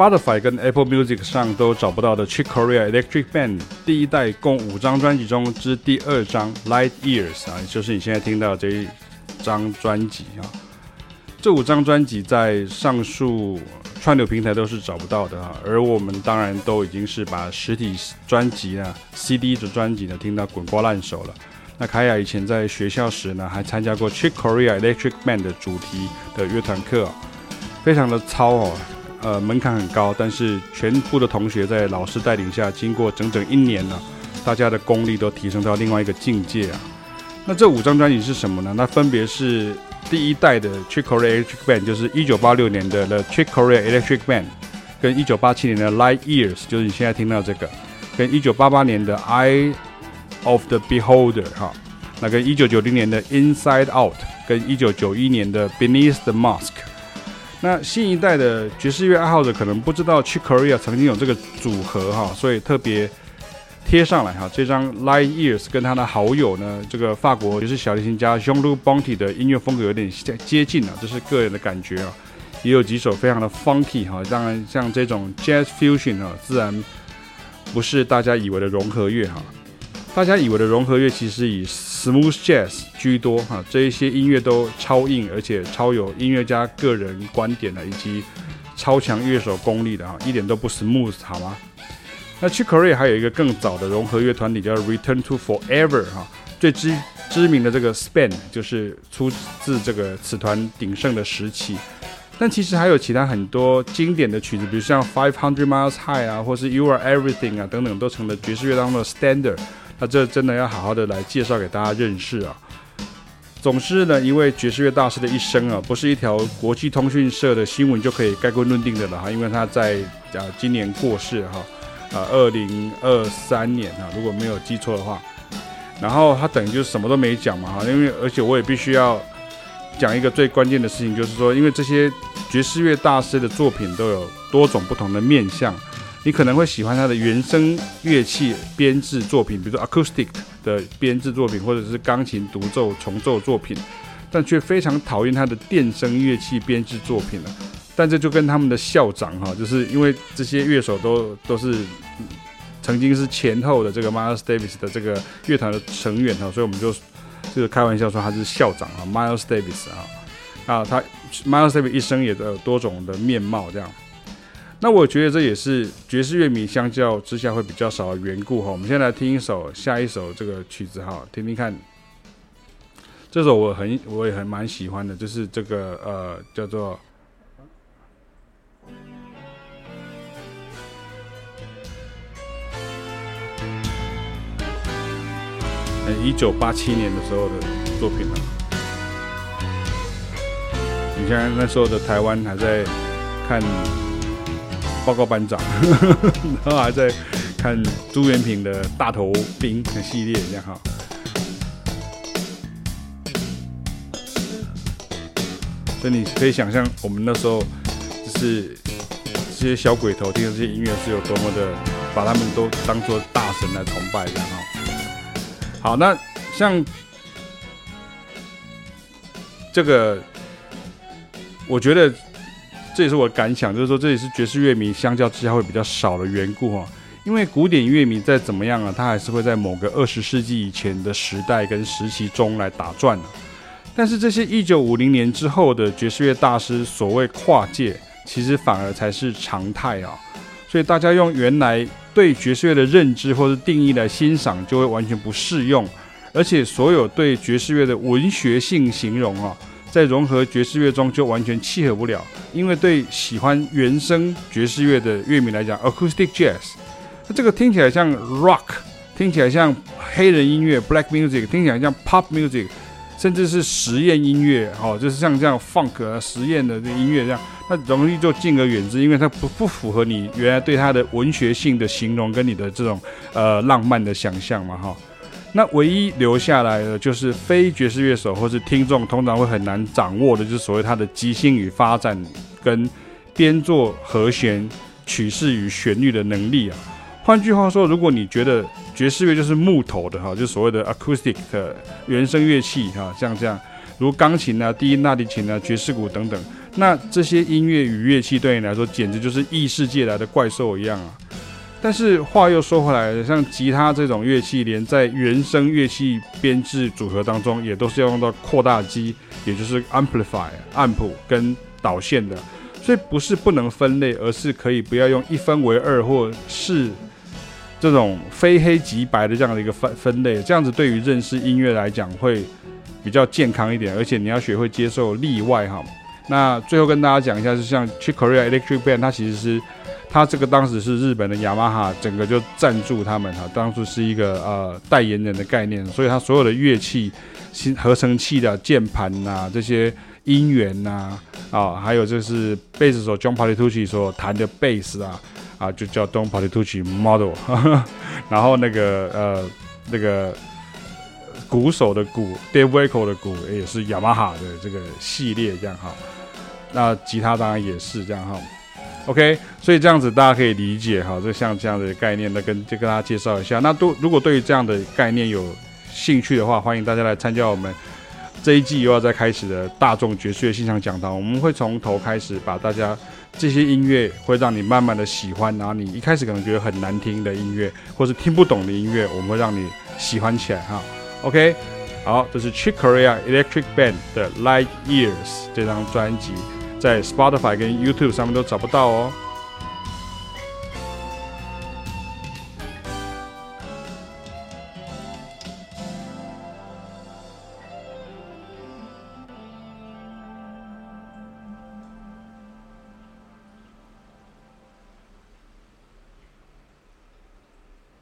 Spotify 跟 Apple Music 上都找不到的 Chick Corea Electric Band 第一代共五张专辑中之第二张 Light Years 啊，就是你现在听到这一张专辑啊。这五张专辑在上述串流平台都是找不到的啊，而我们当然都已经是把实体专辑呢、CD 的专辑呢听到滚瓜烂熟了。那凯雅以前在学校时呢，还参加过 Chick Corea Electric Band 的主题的乐团课，非常的糙哦，呃，门槛很高，但是全部的同学在老师带领下，经过整整一年呢，大家的功力都提升到另外一个境界啊。那这五张专辑是什么呢？那分别是。第一代的 Chick Corea Electric Band 就是一九八六年的 The Chick Corea Electric Band，跟一九八七年的 Light Years，就是你现在听到这个，跟一九八八年的 Eye of the Beholder 哈，那跟一九九零年的 Inside Out，跟一九九一年的 Beneath the Mask。那新一代的爵士乐爱好者可能不知道 Chick Corea 曾经有这个组合哈，所以特别。贴上来哈，这张 Light Years 跟他的好友呢，这个法国爵士小提琴家 Jean-Luc Ponty 的音乐风格有点接近啊，这是个人的感觉啊，也有几首非常的 funky 哈，当然像这种 Jazz Fusion 啊，自然不是大家以为的融合乐哈，大家以为的融合乐其实以 Smooth Jazz 居多哈，这一些音乐都超硬，而且超有音乐家个人观点的，以及超强乐手功力的哈，一点都不 smooth 好吗？那 Chick Corea 还有一个更早的融合乐团体叫 Return to Forever 哈，最知知名的这个 Span 就是出自这个此团鼎盛的时期。但其实还有其他很多经典的曲子，比如像 Five Hundred Miles High 啊，或是 You Are Everything 啊等等，都成了爵士乐当中的 Standard。那这真的要好好的来介绍给大家认识啊。总之呢，一位爵士乐大师的一生啊，不是一条国际通讯社的新闻就可以概括论定的了哈，因为他在啊今年过世哈。啊，二零二三年啊，如果没有记错的话，然后他等于就是什么都没讲嘛哈，因为而且我也必须要讲一个最关键的事情，就是说，因为这些爵士乐大师的作品都有多种不同的面向，你可能会喜欢他的原声乐器编制作品，比如说 acoustic 的编制作品，或者是钢琴独奏重奏作品，但却非常讨厌他的电声乐器编制作品了。但这就跟他们的校长哈，就是因为这些乐手都都是曾经是前后的这个 Miles Davis 的这个乐团的成员哈，所以我们就就是开玩笑说他是校长啊，Miles Davis 啊，啊他 Miles Davis 一生也都有多种的面貌这样。那我觉得这也是爵士乐迷相较之下会比较少的缘故哈。我们现在来听一首下一首这个曲子哈，听听看。这首我很我也很蛮喜欢的，就是这个呃叫做。一九八七年的时候的作品了。你像那时候的台湾还在看报告班长，然后还在看朱元平的大头兵的系列这样哈。所以你可以想象，我们那时候就是这些小鬼头听的这些音乐是有多么的，把他们都当做大神来崇拜的哈。好，那像这个，我觉得这也是我的感想，就是说这也是爵士乐迷相较之下会比较少的缘故哈。因为古典乐迷再怎么样啊，他还是会在某个二十世纪以前的时代跟时期中来打转的。但是这些一九五零年之后的爵士乐大师所谓跨界，其实反而才是常态啊。所以大家用原来对爵士乐的认知或者定义来欣赏，就会完全不适用。而且所有对爵士乐的文学性形容啊，在融合爵士乐中就完全契合不了。因为对喜欢原声爵士乐的乐迷来讲，acoustic jazz，那这个听起来像 rock，听起来像黑人音乐 black music，听起来像 pop music。甚至是实验音乐，哦，就是像这样 funk，实验的这音乐这样，那容易就敬而远之，因为它不不符合你原来对它的文学性的形容跟你的这种呃浪漫的想象嘛，哈。那唯一留下来的就是非爵士乐手或是听众通常会很难掌握的，就是所谓它的即兴与发展跟编作和弦、曲式与旋律的能力啊。换句话说，如果你觉得爵士乐就是木头的 哈，就所谓的 acoustic 的原声乐器哈，像这样，如钢琴啊、低音大提琴啊、爵士鼓等等。那这些音乐与乐器对你来说，简直就是异世界来的怪兽一样啊！但是话又说回来，像吉他这种乐器，连在原声乐器编制组合当中，也都是要用到扩大机，也就是 amplifier、暗谱跟导线的。所以不是不能分类，而是可以不要用一分为二，或是这种非黑即白的这样的一个分分类。这样子对于认识音乐来讲会比较健康一点，而且你要学会接受例外哈。那最后跟大家讲一下，就像 Chick Corea Electric Band，它其实是。他这个当时是日本的雅马哈，整个就赞助他们哈，当初是一个呃代言人的概念，所以他所有的乐器、新合成器的键盘呐，这些音源呐，啊，还有就是贝斯手 John Patitucci 所弹的贝斯啊，啊，就叫 John Patitucci Model，然后那个呃那个鼓手的鼓 Dave Weckl 的鼓也是雅马哈的这个系列这样哈，那吉他当然也是这样哈。OK，所以这样子大家可以理解哈，就像这样的概念，那跟就跟大家介绍一下。那都如果对于这样的概念有兴趣的话，欢迎大家来参加我们这一季又要再开始的大众爵士乐欣赏讲堂。我们会从头开始，把大家这些音乐会让你慢慢的喜欢，然后你一开始可能觉得很难听的音乐，或是听不懂的音乐，我们会让你喜欢起来哈。OK，好，这是 Chick Corea Electric Band 的 Light Years 这张专辑。在 Spotify 跟 YouTube 上面都找不到哦。